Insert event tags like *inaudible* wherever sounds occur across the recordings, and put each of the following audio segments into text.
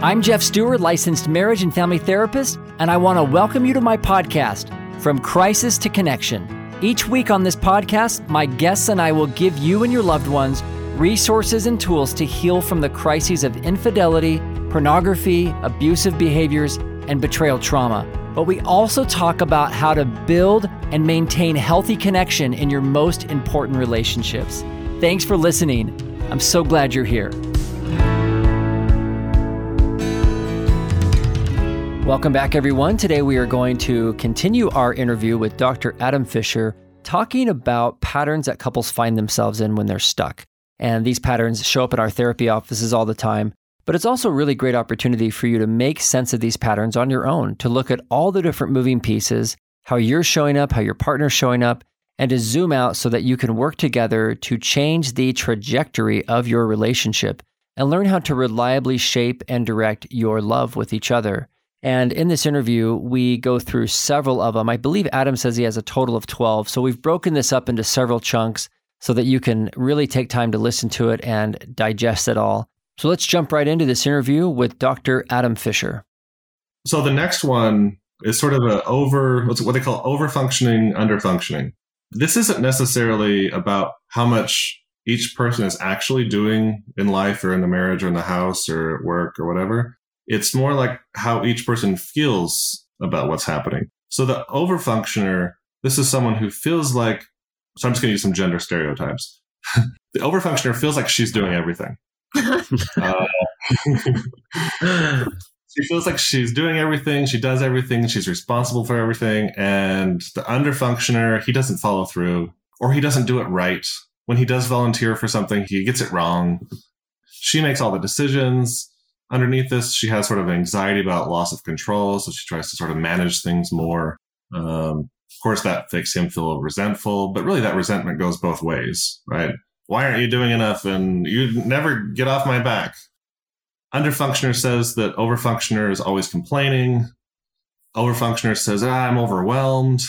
I'm Geoff Steurer, licensed marriage and family therapist, and I want to welcome you to my podcast, From Crisis to Connection. Each week on this podcast, my guests and I will give you and your loved ones resources and tools to heal from the crises of infidelity, pornography, abusive behaviors, and betrayal trauma. But we also talk about how to build and maintain healthy connection in your most important relationships. Thanks for listening. I'm so glad you're here. Welcome back, everyone. Today we are going to continue our interview with Dr. Adam Fisher, talking about patterns that couples find themselves in when they're stuck. And these patterns show up in our therapy offices all the time. But it's also a really great opportunity for you to make sense of these patterns on your own, to look at all the different moving pieces, how you're showing up, how your partner's showing up, and to zoom out so that you can work together to change the trajectory of your relationship and learn how to reliably shape and direct your love with each other. And in this interview, we go through several of them. I believe Adam says he has a total of 12. So we've broken this up into several chunks so that you can really take time to listen to it and digest it all. So let's jump right into this interview with Dr. Adam Fisher. So the next one is sort of a over what they call overfunctioning, underfunctioning. This isn't necessarily about how much each person is actually doing in life or in the marriage or in the house or at work or whatever. It's more like how each person feels about what's happening. So the overfunctioner, this is someone who feels like, so I'm just going to use some gender stereotypes. *laughs* the overfunctioner feels like she's doing everything. *laughs* uh, *laughs* she feels like she's doing everything, she does everything, she's responsible for everything. And the underfunctioner, he doesn't follow through or he doesn't do it right. When he does volunteer for something, he gets it wrong. She makes all the decisions underneath this, she has sort of anxiety about loss of control. So she tries to sort of manage things more. Um, of course, that makes him feel resentful, but really that resentment goes both ways, right? Why aren't you doing enough? And you never get off my back. Underfunctioner says that overfunctioner is always complaining. Overfunctioner says, ah, I'm overwhelmed.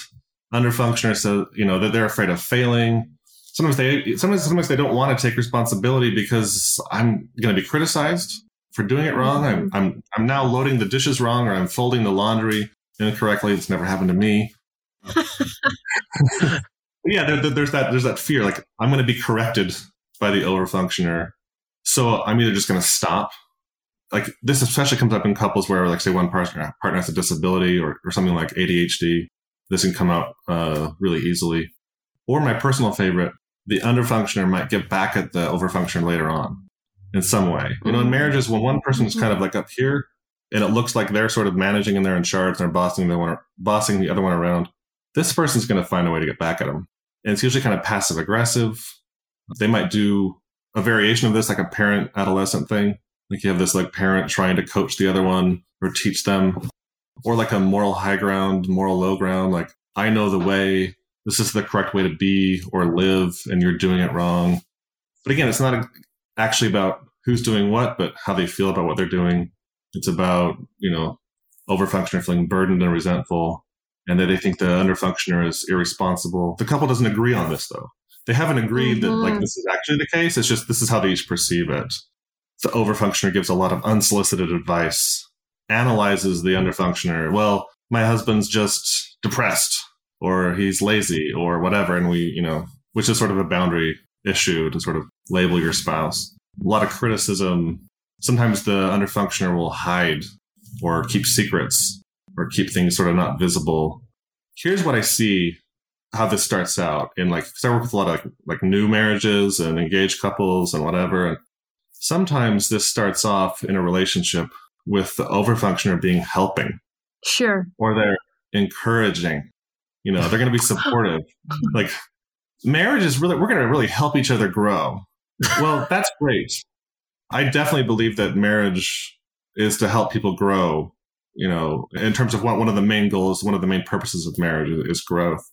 Underfunctioner says, you know, that they're afraid of failing. Sometimes they, sometimes, sometimes they don't want to take responsibility because I'm going to be criticized for doing it wrong. I'm, I'm, I'm now loading the dishes wrong or I'm folding the laundry incorrectly. It's never happened to me. *laughs* yeah, there, there's that, there's that fear. Like I'm going to be corrected by the overfunctioner. So I'm either just going to stop. Like this especially comes up in couples where like say one partner, partner has a disability or, or something like ADHD. This can come out uh, really easily. Or my personal favorite, the underfunctioner might get back at the overfunctioner later on in some way. You know, in mm-hmm. marriages, when one person is kind of like up here and it looks like they're sort of managing and they're in charge and they're bossing the one, bossing the other one around, this person's going to find a way to get back at them. And it's usually kind of passive aggressive. They might do a variation of this, like a parent adolescent thing. Like you have this like parent trying to coach the other one or teach them, or like a moral high ground, moral low ground. Like I know the way. This is the correct way to be or live, and you're doing it wrong. But again, it's not actually about who's doing what, but how they feel about what they're doing. It's about, you know, overfunctioner feeling burdened and resentful, and that they think the underfunctioner is irresponsible. The couple doesn't agree on this, though. They haven't agreed mm-hmm. that like mm-hmm. this is actually the case. It's just this is how they each perceive it. The overfunctioner gives a lot of unsolicited advice, analyzes the underfunctioner. Well, my husband's just depressed, or he's lazy, or whatever, and we, you know, which is sort of a boundary issue to sort of label your spouse. A lot of criticism. Sometimes the underfunctioner will hide or keep secrets or keep things sort of not visible. Here's what I see how this starts out in like, cause I work with a lot of like, like new marriages and engaged couples and whatever. And sometimes this starts off in a relationship with the overfunctioner being helping. Sure. Or they're encouraging. You know, they're going to be *laughs* supportive. like marriage is really we're going to really help each other grow well, *laughs* that's great. I definitely believe that marriage is to help people grow. You know, in terms of what one of the main goals, one of the main purposes of marriage is, is growth.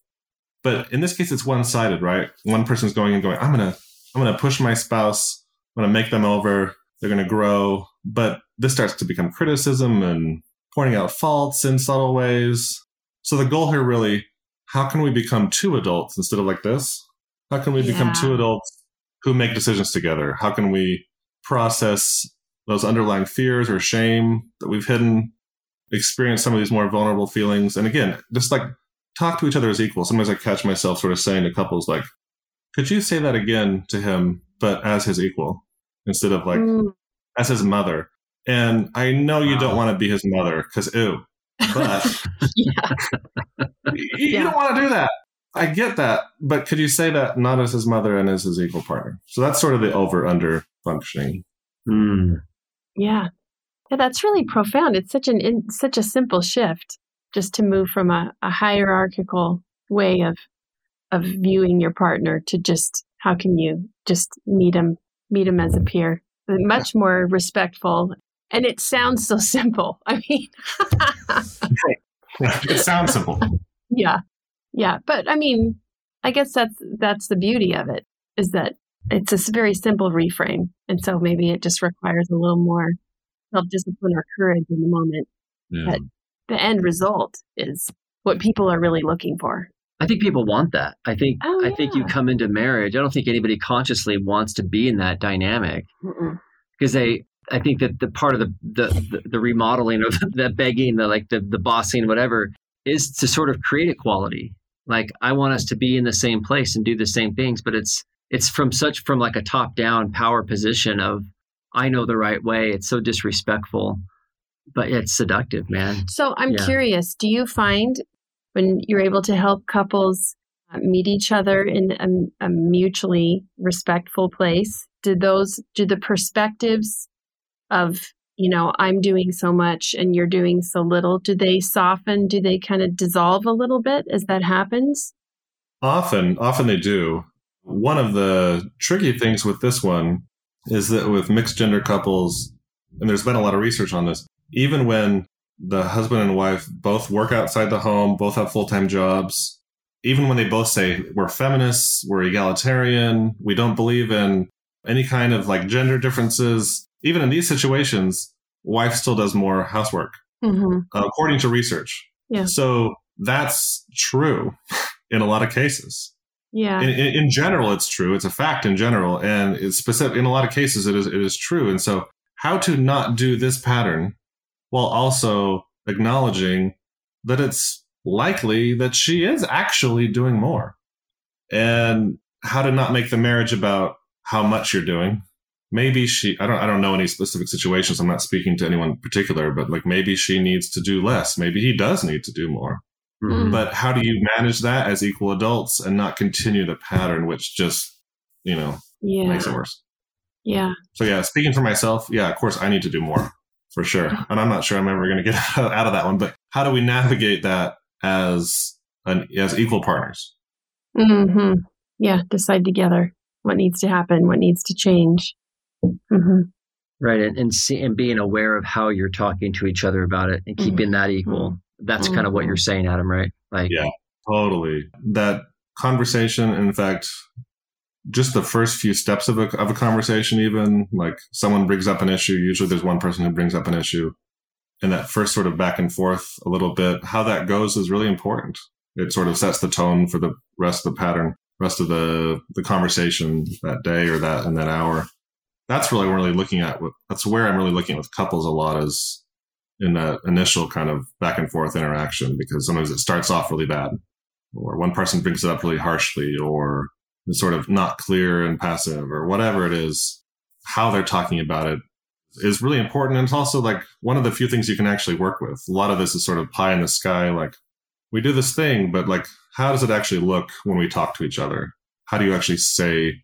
But in this case, it's one sided, right? One person's going and going, I'm going to, I'm going to push my spouse. I'm going to make them over. They're going to grow. But this starts to become criticism and pointing out faults in subtle ways. So the goal here really, how can we become two adults instead of like this? How can we yeah. become two adults who make decisions together? How can we process those underlying fears or shame that we've hidden, experience some of these more vulnerable feelings? And again, just like talk to each other as equals. Sometimes I catch myself sort of saying to couples, like, could you say that again to him, but as his equal instead of like mm. as his mother? And I know you wow. don't want to be his mother because, ew, but *laughs* you, you don't want to do that. I get that, but could you say that not as his mother and as his equal partner? So that's sort of the over under functioning. Mm. Yeah. yeah, that's really profound. It's such an in, such a simple shift just to move from a, a hierarchical way of of viewing your partner to just how can you just meet him meet him as a peer much more respectful and it sounds so *laughs* simple. I mean it sounds simple. Yeah. Yeah. But i mean i guess that's that's the beauty of it is that it's a very simple reframe. And so maybe it just requires a little more self-discipline or courage in the moment. Yeah. but the end result is what people are really looking for. I think people want that. I think oh, I think you come into marriage. I don't think anybody consciously wants to be in that dynamic. Because they. I think that the part of the the, the, the remodeling of *laughs* the begging, the like the the bossing, whatever, is to sort of create equality. Like I want us to be in the same place and do the same things, but it's it's from such from like a top down power position of I know the right way. It's so disrespectful, but it's seductive, man. So I'm yeah. curious. Do you find when you're able to help couples uh, meet each other in a, a mutually respectful place do those do the perspectives of you know i'm doing so much and you're doing so little. Do they soften? Do they kind of dissolve a little bit as that happens? Often often they do. One of the tricky things with this one is that with mixed gender couples and there's been a lot of research on this even when the husband and wife both work outside the home, both have full time jobs. Even when they both say we're feminists, we're egalitarian, we don't believe in any kind of like gender differences, even in these situations, wife still does more housework, mm-hmm. according to research. Yeah. So that's true *laughs* in a lot of cases. Yeah. In, in, in, general, it's true. It's a fact in general, and it's specific. In a lot of cases, it is it is true. And so, how to not do this pattern while also acknowledging that it's likely that she is actually doing more and how to not make the marriage about how much you're doing maybe she i don't i don't know any specific situations i'm not speaking to anyone in particular but like maybe she needs to do less maybe he does need to do more mm-hmm. but how do you manage that as equal adults and not continue the pattern which just you know yeah. makes it worse yeah so yeah speaking for myself yeah of course i need to do more for sure. *laughs* And I'm not sure I'm ever going to get *laughs* out of that one. But how do we navigate that as an, as equal partners? Mm-hmm. Yeah, decide together what needs to happen, what needs to change. Mm-hmm. Right, and and, see, and being aware of how you're talking to each other about it and keeping mm-hmm. that equal. That's kind of what you're mm-hmm. saying, Adam. Right? Like, yeah, totally. That conversation. In fact, just the first few steps of a, of a conversation, even like someone brings up an issue, usually there's one person who brings up an issue. And that first sort of back and forth a little bit, how that goes is really important. It sort of sets the tone for the rest of the pattern, rest of the, the conversation that day or that in that hour. That's really really looking at. That's where I'm really looking with couples a lot is in that initial kind of back and forth interaction because sometimes it starts off really bad or one person brings it up really harshly or sort of not clear and passive or whatever it is, how they're talking about it is really important. And it's also like one of the few things you can actually work with. A lot of this is sort of pie in the sky. Like we do this thing, but like, how does it actually look when we talk to each other? How do you actually say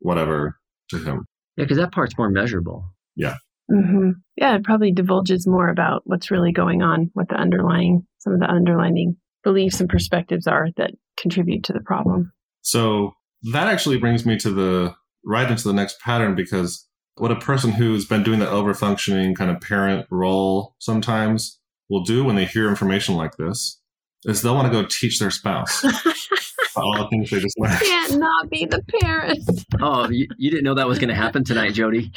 whatever to him? Yeah, because that part's more measurable. Yeah. Mm-hmm. Yeah, it probably divulges more about what's really going on, what the underlying, some of the underlying beliefs and perspectives are that contribute to the problem. So that actually brings me to the right into the next pattern because what a person who's been doing that overfunctioning kind of parent role sometimes will do when they hear information like this is they'll want to go teach their spouse *laughs* all the things they just learned. Can't not be the parent. Oh, you, you didn't know that was going to happen tonight, Jody.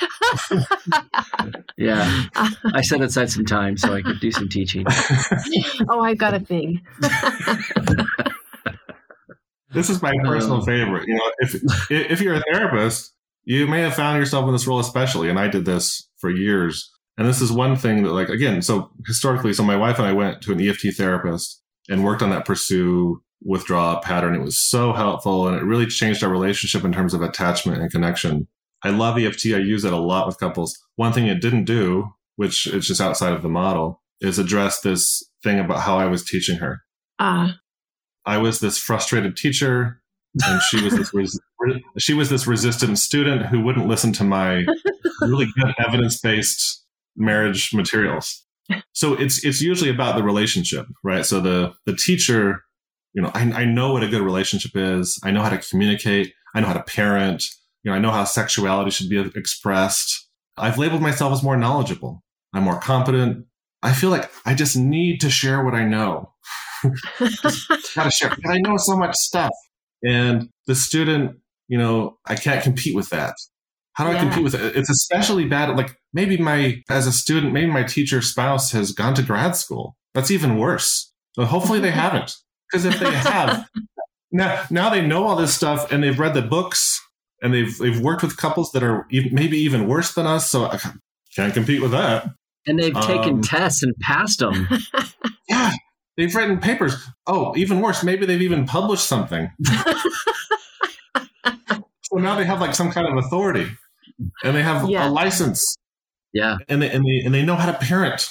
yeah. I set aside some time so I could do some teaching. *laughs* oh, I've got a thing. this is my personal Um, favorite. You know, if if you're a therapist, you may have found yourself in this role especially, and I did this for years. And this is one thing that, like, again, so historically, so my wife and I went to an EFT therapist and worked on that pursue withdraw pattern. It was so helpful, and it really changed our relationship in terms of attachment and connection. I love EFT. I use it a lot with couples. One thing it didn't do, which is just outside of the model, is address this thing about how I was teaching her. Ah, I was this frustrated teacher, and she was this res- she was this resistant student who wouldn't listen to my *laughs* really good evidence based marriage materials. So it's it's usually about the relationship, right? So the the teacher, you know, I, I know what a good relationship is. I know how to communicate. I know how to parent. You know, I know how sexuality should be expressed. I've labeled myself as more knowledgeable. I'm more competent. I feel like I just need to share what I know *laughs* gotta share because I know so much stuff. And the student, you know, I can't compete with that. How do I compete with it? It's especially bad. Like maybe my, as a student, maybe my teacher spouse has gone to grad school. That's even worse. But hopefully they *laughs* haven't. Because if they have, *laughs* now, now they know all this stuff and they've read the books and they've, they've worked with couples that are even, maybe even worse than us. So I can't compete with that. And they've taken Um, tests and passed them. *laughs* Yeah. They've written papers. Oh, even worse, maybe they've even published something. *laughs* so now they have like some kind of authority and they have Yeah. a license Yeah. and they, and they, and they know how to parent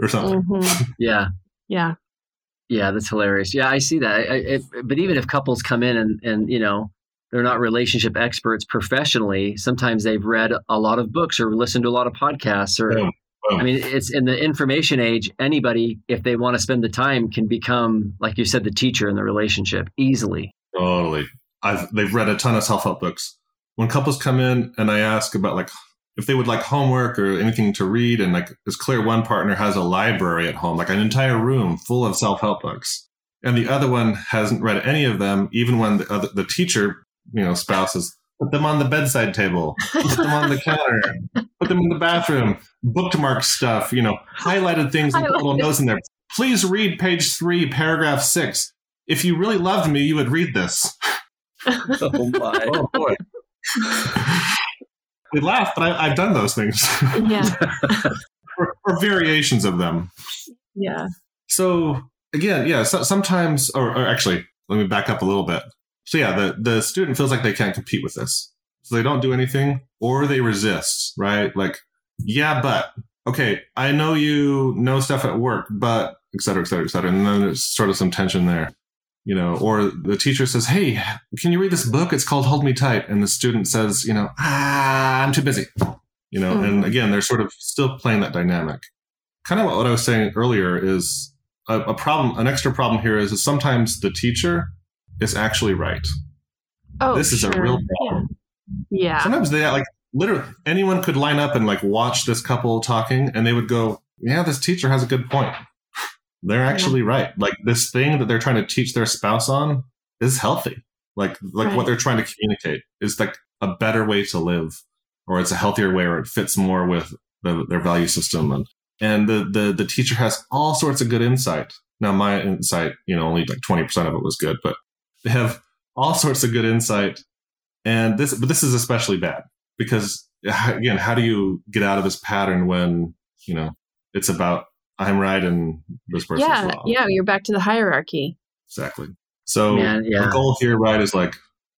or something. Mhm. Yeah. Yeah. Yeah, that's hilarious. Yeah, I see that. I, it, but even if couples come in and, and, you know, they're not relationship experts professionally, sometimes they've read a lot of books or listened to a lot of podcasts or, Boom. Boom. I mean, it's in the information age, anybody, if they want to spend the time, can become, like you said, the teacher in the relationship easily. Totally. I've, they've read a ton of self-help books. When couples come in and I ask about like, if they would like homework or anything to read, and like it's clear one partner has a library at home, like an entire room full of self-help books, and the other one hasn't read any of them, even when the, other, the teacher, you know, spouses put them on the bedside table, put them on the *laughs* counter, put them in the bathroom, bookmark stuff, you know, highlighted things and put little notes in there. Please read page three, paragraph six. If you really loved me, you would read this. *laughs* Oh, my. *laughs* Oh boy. We laugh, but I, I've done those things, *laughs* Yeah. or, or variations of them. Yeah. So again, yeah. So, sometimes, or, or actually, let me back up a little bit. So yeah, the the student feels like they can't compete with this, so they don't do anything, or they resist. Right? Like, yeah, but okay, I know you know stuff at work, but et cetera, et cetera, et cetera. And then there's sort of some tension there. You know, or the teacher says, Hey, can you read this book? It's called Hold Me Tight. And the student says, you know, ah, I'm too busy. You know, and Mhm. again, they're sort of still playing that dynamic. Kind of what I was saying earlier is a, a problem, an extra problem here is that sometimes the teacher is actually right. Oh, This is a sure. real problem. Yeah. yeah. Sometimes they like literally anyone could line up and like watch this couple talking and they would go, yeah, this teacher has a good point. They're actually right. Like this thing that they're trying to teach their spouse on is healthy. Like like Right. what they're trying to communicate is like a better way to live, or it's a healthier way, or it fits more with the, their value system. And and the, the the teacher has all sorts of good insight. Now my insight, you know, only like twenty percent of it was good, but they have all sorts of good insight. And this, but this is especially bad because again, how do you get out of this pattern when you know it's about I'm right and this person's yeah. wrong? Yeah. You're back to the hierarchy. Exactly. So Man, yeah. the goal here, right, is like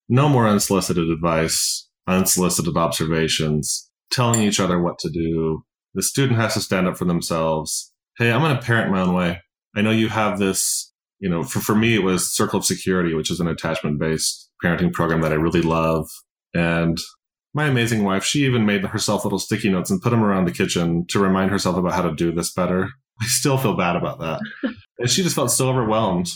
no more unsolicited advice, unsolicited observations, telling each other what to do. The student has to stand up for themselves. Hey, I'm going to parent my own way. I know you have this, you know, for, for me, it was Circle of Security, which is an attachment based parenting program that I really love. And my amazing wife, she even made herself little sticky notes and put them around the kitchen to remind herself about how to do this better. I still feel bad about that. and she just felt so overwhelmed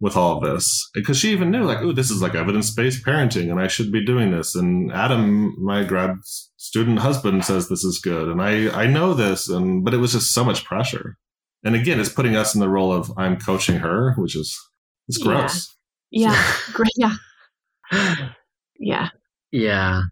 with all of this because she even knew like, oh, this is like evidence based parenting, and I should be doing this. And Adam, my grad student husband, says this is good, and I I know this, and but it was just so much pressure. And again, it's putting us in the role of I'm coaching her, which is it's gross. Yeah, *laughs* great. Yeah, yeah, yeah.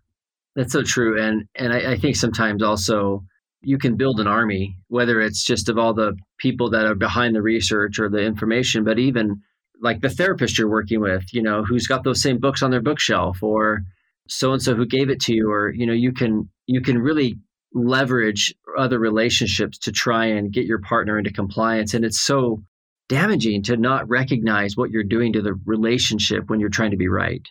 That's so true, and and I, I think sometimes also you can build an army, whether it's just of all the people that are behind the research or the information, but even like the therapist you're working with, you know, who's got those same books on their bookshelf or so and so who gave it to you or you know, you can you can really leverage other relationships to try and get your partner into compliance and it's so damaging to not recognize what you're doing to the relationship when you're trying to be right.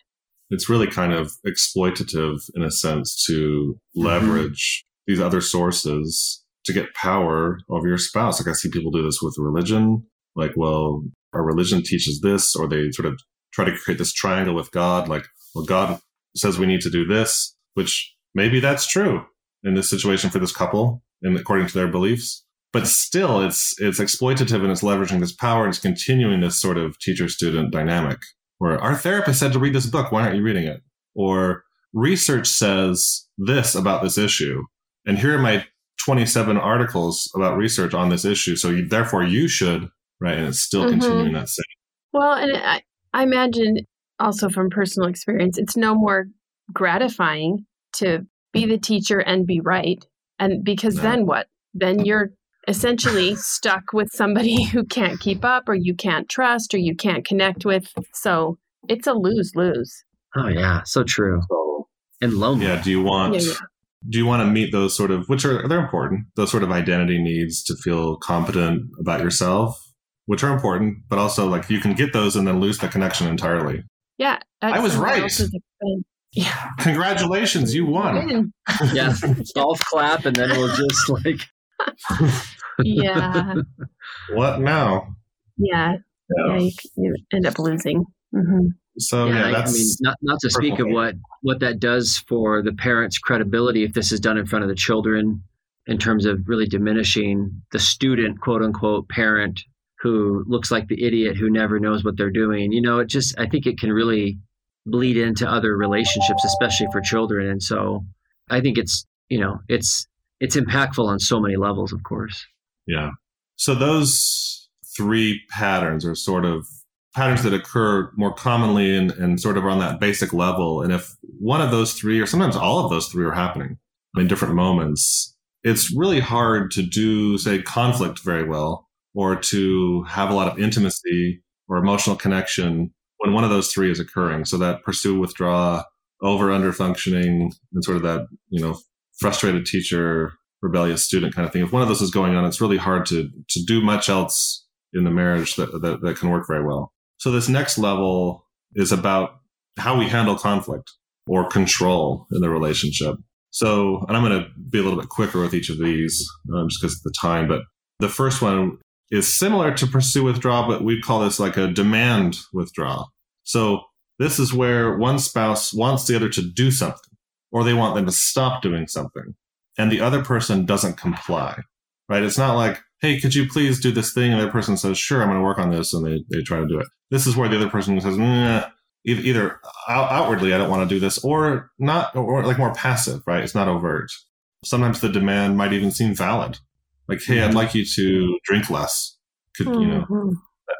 It's really kind of exploitative in a sense to mm-hmm. leverage. These other sources to get power over your spouse. Like I see people do this with religion. Like, well, our religion teaches this, or they sort of try to create this triangle with God. Like, well, God says we need to do this, which maybe that's true in this situation for this couple and according to their beliefs. But still, it's it's exploitative and it's leveraging this power and it's continuing this sort of teacher student dynamic where our therapist said to read this book. Why aren't you reading it? Or research says this about this issue. And here are my 27 articles about research on this issue. So you, therefore you should right? And it's still mm-hmm. continuing that same. Well, and I, I imagine also from personal experience, it's no more gratifying to be the teacher and be right. And because no. then what? Then you're essentially *laughs* stuck with somebody *laughs* who can't keep up or you can't trust or you can't connect with. So it's a lose lose. Oh, yeah. So true. And lonely. Yeah. Do you want. Yeah, yeah. Do you want to meet those sort of, which are, they're important, those sort of identity needs to feel competent about yourself which are important, but also like you can get those and then lose the connection entirely. Yeah. I was right. Yeah. Congratulations, you won. yeah. *laughs* Golf clap and then we'll just like Yeah. What now? Yeah. Yeah, you, you end up losing. Mm-hmm. So yeah, yeah that's I mean, not not to speak of what what that does for the parents' credibility if this is done in front of the children, in terms of really diminishing the student, quote unquote, parent who looks like the idiot who never knows what they're doing. You know, it just, I think it can really bleed into other relationships, especially for children. And so I think it's, you know, it's, it's impactful on so many levels, of course. Yeah. So those three patterns are sort of patterns that occur more commonly and, and sort of on that basic level. And if one of those three, or sometimes all of those three are happening in different moments, it's really hard to do, say, conflict very well or to have a lot of intimacy or emotional connection when one of those three is occurring. So that pursue, withdraw, over under functioning, and sort of that, you know, frustrated teacher, rebellious student kind of thing. If one of those is going on, it's really hard to to do much else in the marriage that, that, that can work very well. So this next level is about how we handle conflict or control in the relationship. So, and I'm going to be a little bit quicker with each of these um, just because of the time, but the first one is similar to pursue withdraw, but we call this like a demand withdraw. So this is where one spouse wants the other to do something or they want them to stop doing something and the other person doesn't comply, right? It's not like, Hey, could you please do this thing? And the other person says, sure, I'm going to work on this. And they, they try to do it. This is where the other person says, nah, either outwardly, I don't want to do this or not, or like more passive, right? It's not overt. Sometimes the demand might even seem valid. Like, hey, I'd mm-hmm. like you to drink less. Could mm-hmm. you know? Mm-hmm.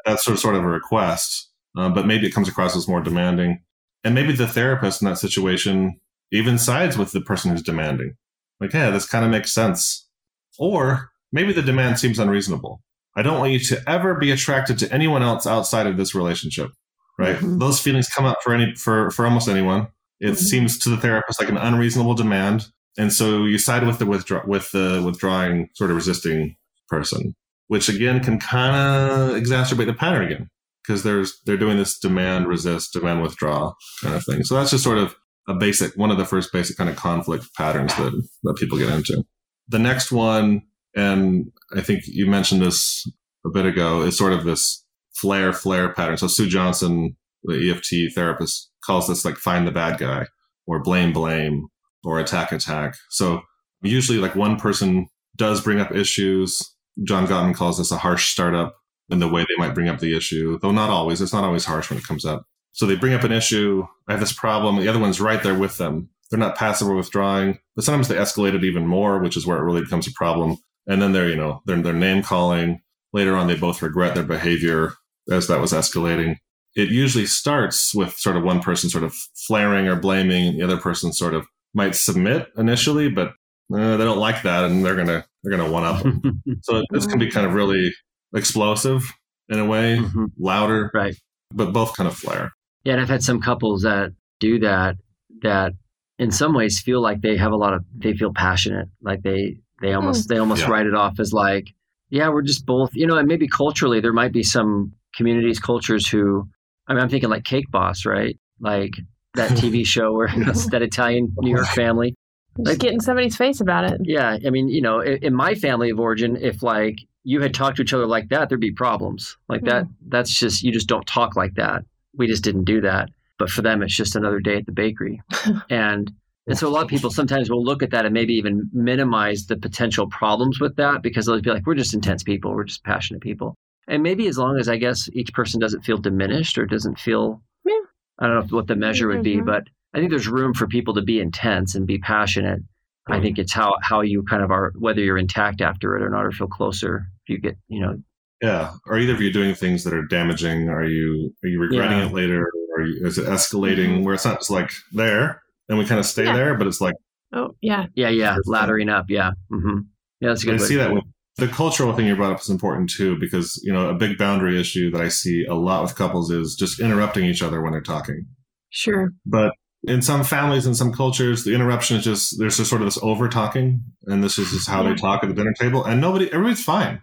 That's sort of, sort of a request, uh, but maybe it comes across as more demanding. And maybe the therapist in that situation even sides with the person who's demanding. Like, yeah, this kind of makes sense. Or maybe the demand seems unreasonable. I don't want you to ever be attracted to anyone else outside of this relationship. Right? Mm-hmm. Those feelings come up for any for for almost anyone. It mm-hmm. seems to the therapist like an unreasonable demand and so you side with the withdraw with the withdrawing, sort of resisting person, which again can kind of exacerbate the pattern again because there's they're doing this demand resist, demand withdraw kind of thing. So that's just sort of a basic one of the first basic kind of conflict patterns that that people get into. The next one, and I think you mentioned this a bit ago, is sort of this flare flare pattern. So Sue Johnson, the EFT therapist, calls this like find the bad guy or blame blame or attack attack. So usually like one person does bring up issues. John Gottman calls this a harsh startup. in the way they might bring up the issue, though not always. It's not always harsh when it comes up. So they bring up an issue. I have this problem. The other one's right there with them. They're not passive or withdrawing, but sometimes they escalate it even more, which is where it really becomes a problem. And then they're, you know, they're, they're name calling. Later on, they both regret their behavior as that was escalating. It usually starts with sort of one person sort of flaring or blaming, the other person sort of might submit initially, but uh, they don't like that, and they're gonna they're gonna one up them. *laughs* so this can be kind of really explosive in a way, mm-hmm. louder, right? But both kind of flare. Yeah, and I've had some couples that do that that in some ways feel like they have a lot of they feel passionate, like they they almost mm. they almost yeah. write it off as like, yeah, we're just both, you know, and maybe culturally there might be some communities, cultures who I mean, I'm thinking like Cake Boss, right? Like that *laughs* TV show where *laughs* that Italian New York family. Just like, getting somebody's face about it. Yeah. I mean, you know, in, in, my family of origin, if like you had talked to each other like that, there'd be problems. Like mm. that, that's just, you just don't talk like that. We just didn't do that. But for them, it's just another day at the bakery. *laughs* and, and so a lot of people sometimes will look at that and maybe even minimize the potential problems with that because they'll be like, we're just intense people. We're just passionate people. And maybe as long as I guess each person doesn't feel diminished or doesn't feel, yeah. I don't know what the measure would be, but I think there's room for people to be intense and be passionate. I think it's how how you kind of are whether you're intact after it or not or feel closer. If you get you know. Yeah. Are either of you doing things that are damaging? Are you are you regretting yeah. it later? Or you, is it escalating mm-hmm. where it's not just like there and we kind of stay yeah. there, but it's like oh yeah yeah yeah laddering up yeah mm-hmm. yeah that's a good. I see that with the cultural thing you brought up is important too because you know a big boundary issue that I see a lot with couples is just interrupting each other when they're talking. Sure. But in some families and some cultures, the interruption is just there's just sort of this over talking, and this is just how yeah. they talk at the dinner table, and nobody, everybody's fine.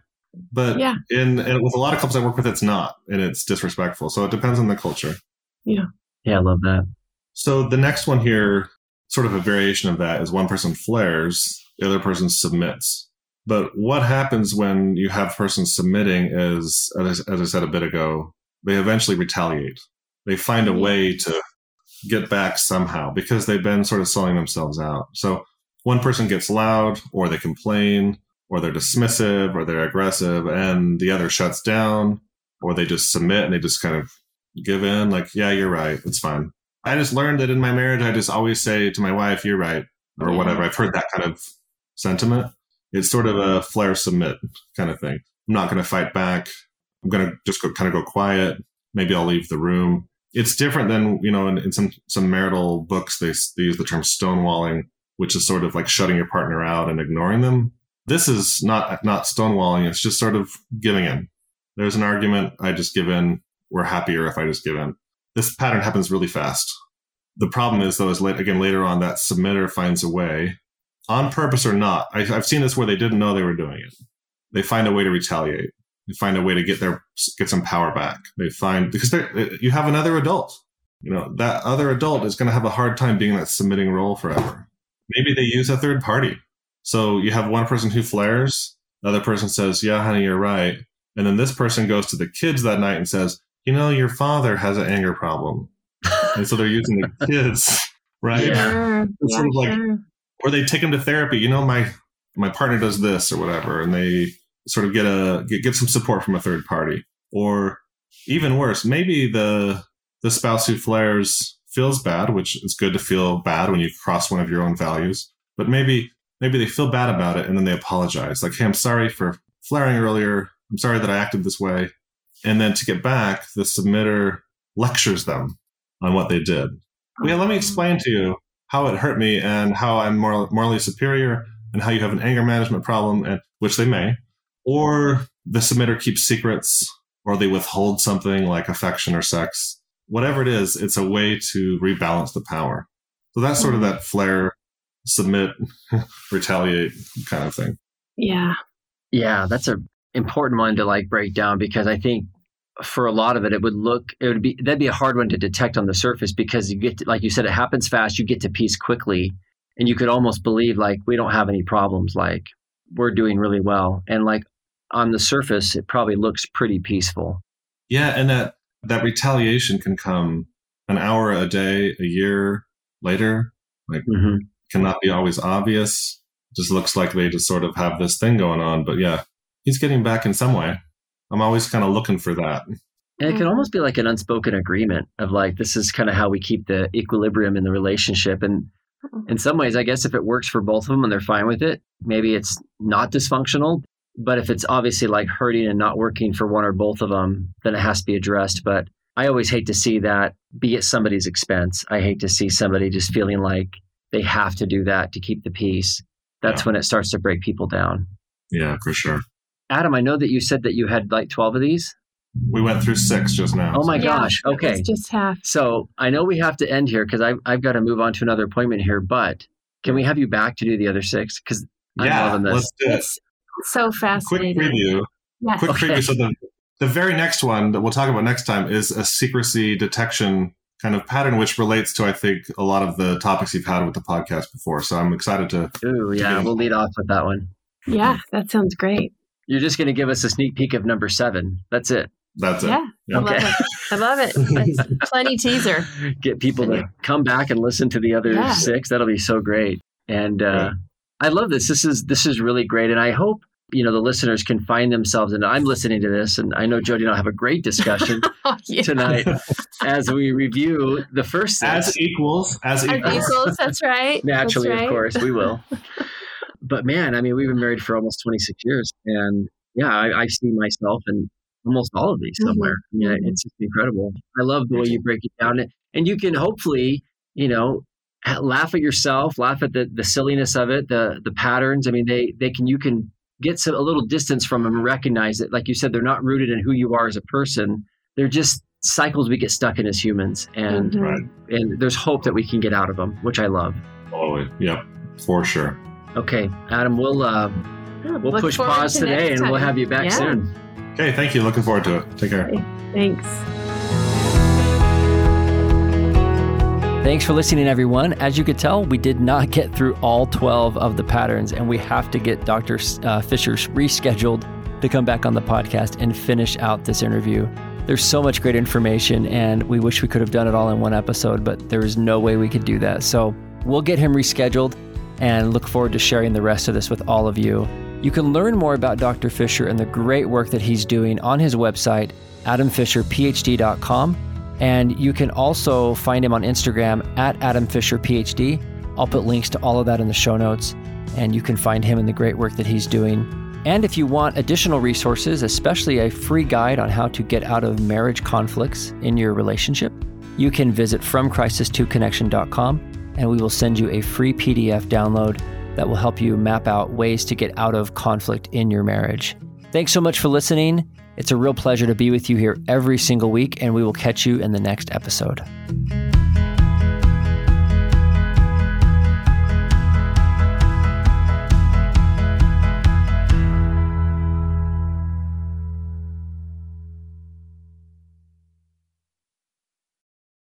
But yeah. in, in with a lot of couples I work with, it's not, and it's disrespectful. So it depends on the culture. Yeah. Yeah, I love that. So the next one here, sort of a variation of that, is one person flares, the other person submits. But what happens when you have person submitting is, as, as I said a bit ago, they eventually retaliate. They find a mm-hmm. way to get back somehow because they've been sort of selling themselves out. So one person gets loud or they complain or they're dismissive or they're aggressive and the other shuts down or they just submit and they just kind of give in like, yeah, you're right. It's fine. I just learned that in my marriage, I just always say to my wife, you're right or yeah. whatever. I've heard that kind of sentiment. It's sort of a flare submit kind of thing. I'm not going to fight back. I'm going to just go, kind of go quiet. Maybe I'll leave the room it's different than you know in, in, some some marital books they, they use the term stonewalling which is sort of like shutting your partner out and ignoring them this is not not stonewalling it's just sort of giving in there's an argument i just give in we're happier if i just give in this pattern happens really fast the problem is though is late, again later on that submitter finds a way on purpose or not I, i've seen this where they didn't know they were doing it they find a way to retaliate they find a way to get their get some power back. They find because uh, you have another adult. You know that other adult is going to have a hard time being in that submitting role forever. Maybe they use a third party. So you have one person who flares, the other person says, "Yeah, honey, you're right," and then this person goes to the kids that night and says, "You know, your father has an anger problem," and so they're using the *laughs* kids, right? Yeah, yeah sort of like, sure. or they take them to therapy. You know, my my partner does this or whatever, and they sort of get a get, get some support from a third party or even worse maybe the the spouse who flares feels bad which is good to feel bad when you cross one of your own values but maybe maybe they feel bad about it and then they apologize like hey i'm sorry for flaring earlier i'm sorry that i acted this way and then to get back the submitter lectures them on what they did yeah let me explain to you how it hurt me and how i'm moral, morally superior and how you have an anger management problem and which they may or the submitter keeps secrets or they withhold something like affection or sex. Whatever it is, it's a way to rebalance the power. So that's sort of that flare, submit, *laughs* retaliate kind of thing. Yeah. Yeah, that's a important one to like break down because I think for a lot of it, it would look, it would be, that'd be a hard one to detect on the surface because you get, to, like you said, it happens fast. You get to peace quickly and you could almost believe like we don't have any problems. Like we're doing really well. And like on the surface, it probably looks pretty peaceful. Yeah, and that that retaliation can come an hour a day, a year later. Like mm-hmm. cannot be always obvious. Just looks like they just sort of have this thing going on. But yeah, he's getting back in some way. I'm always kind of looking for that. And it can hmm. almost be like an unspoken agreement of like, this is kind of how we keep the equilibrium in the relationship. And hmm. in some ways, I guess if it works for both of them and they're fine with it, maybe it's not dysfunctional. But if it's obviously like hurting and not working for one or both of them, then it has to be addressed. But I always hate to see that be at somebody's expense. I hate to see somebody just feeling like they have to do that to keep the peace. That's yeah. when it starts to break people down. Yeah, for sure. Adam, I know that you said that you had like 12 of these. We went through six just now. Oh my yeah, gosh. Okay. It's just half. So I know we have to end here because I've, I've got to move on to another appointment here, but can we have you back to do the other six? Because I'm yeah, loving this. Let's do it. It's so fascinating. Quick preview. Yes. Quick okay. preview. So the, the very next one that we'll talk about next time is a secrecy detection kind of pattern, which relates to, I think, a lot of the topics you've had with the podcast before. So I'm excited to. Ooh, yeah. To we'll lead off with that one. Yeah, that sounds great. You're just going to give us a sneak peek of number seven. That's it. That's it. Yeah, yeah. I love it. I love it. That's *laughs* plenty teaser. Get people to come back and listen to the other yeah. six. That'll be so great. And uh, I love this. This is this is really great. And I hope you know the listeners can find themselves. And I'm listening to this, and I know Jody and i'll have a great discussion *laughs* oh, yeah. tonight *laughs* as we review the first six. as equals as equals. As equals. That's right. Naturally, that's right. of course, we will. But man, I mean, we've been married for almost 26 years, and yeah, I, I see myself and almost all of these mm-hmm. somewhere. Mm-hmm. I mean, it's just incredible. I love the way you break it down, and you can hopefully, you know, laugh at yourself, laugh at the the silliness of it, the the patterns. I mean, they they can you can get some, a little distance from them and recognize it. like you said, they're not rooted in who you are as a person. They're just cycles we get stuck in as humans, and mm-hmm. and there's hope that we can get out of them, which I love. Oh, yeah, for sure. Okay, Adam, we'll uh, we'll push pause to today, and we'll have you back yeah. soon. Okay, thank you. Looking forward to it. Take care. Thanks. Thanks for listening, everyone. As you could tell, we did not get through all 12 of the patterns, and we have to get Dr. Uh, Fisher rescheduled to come back on the podcast and finish out this interview. There's so much great information, and we wish we could have done it all in one episode, but there is no way we could do that. So we'll get him rescheduled and look forward to sharing the rest of this with all of you. You can learn more about Dr. Fisher and the great work that he's doing on his website, adamfisherphd.com. And you can also find him on Instagram at adamfisherphd. I'll put links to all of that in the show notes, and you can find him and the great work that he's doing. And if you want additional resources, especially a free guide on how to get out of marriage conflicts in your relationship, you can visit fromcrisis2connection.com and we will send you a free PDF download that will help you map out ways to get out of conflict in your marriage. Thanks so much for listening. It's a real pleasure to be with you here every single week, and we will catch you in the next episode.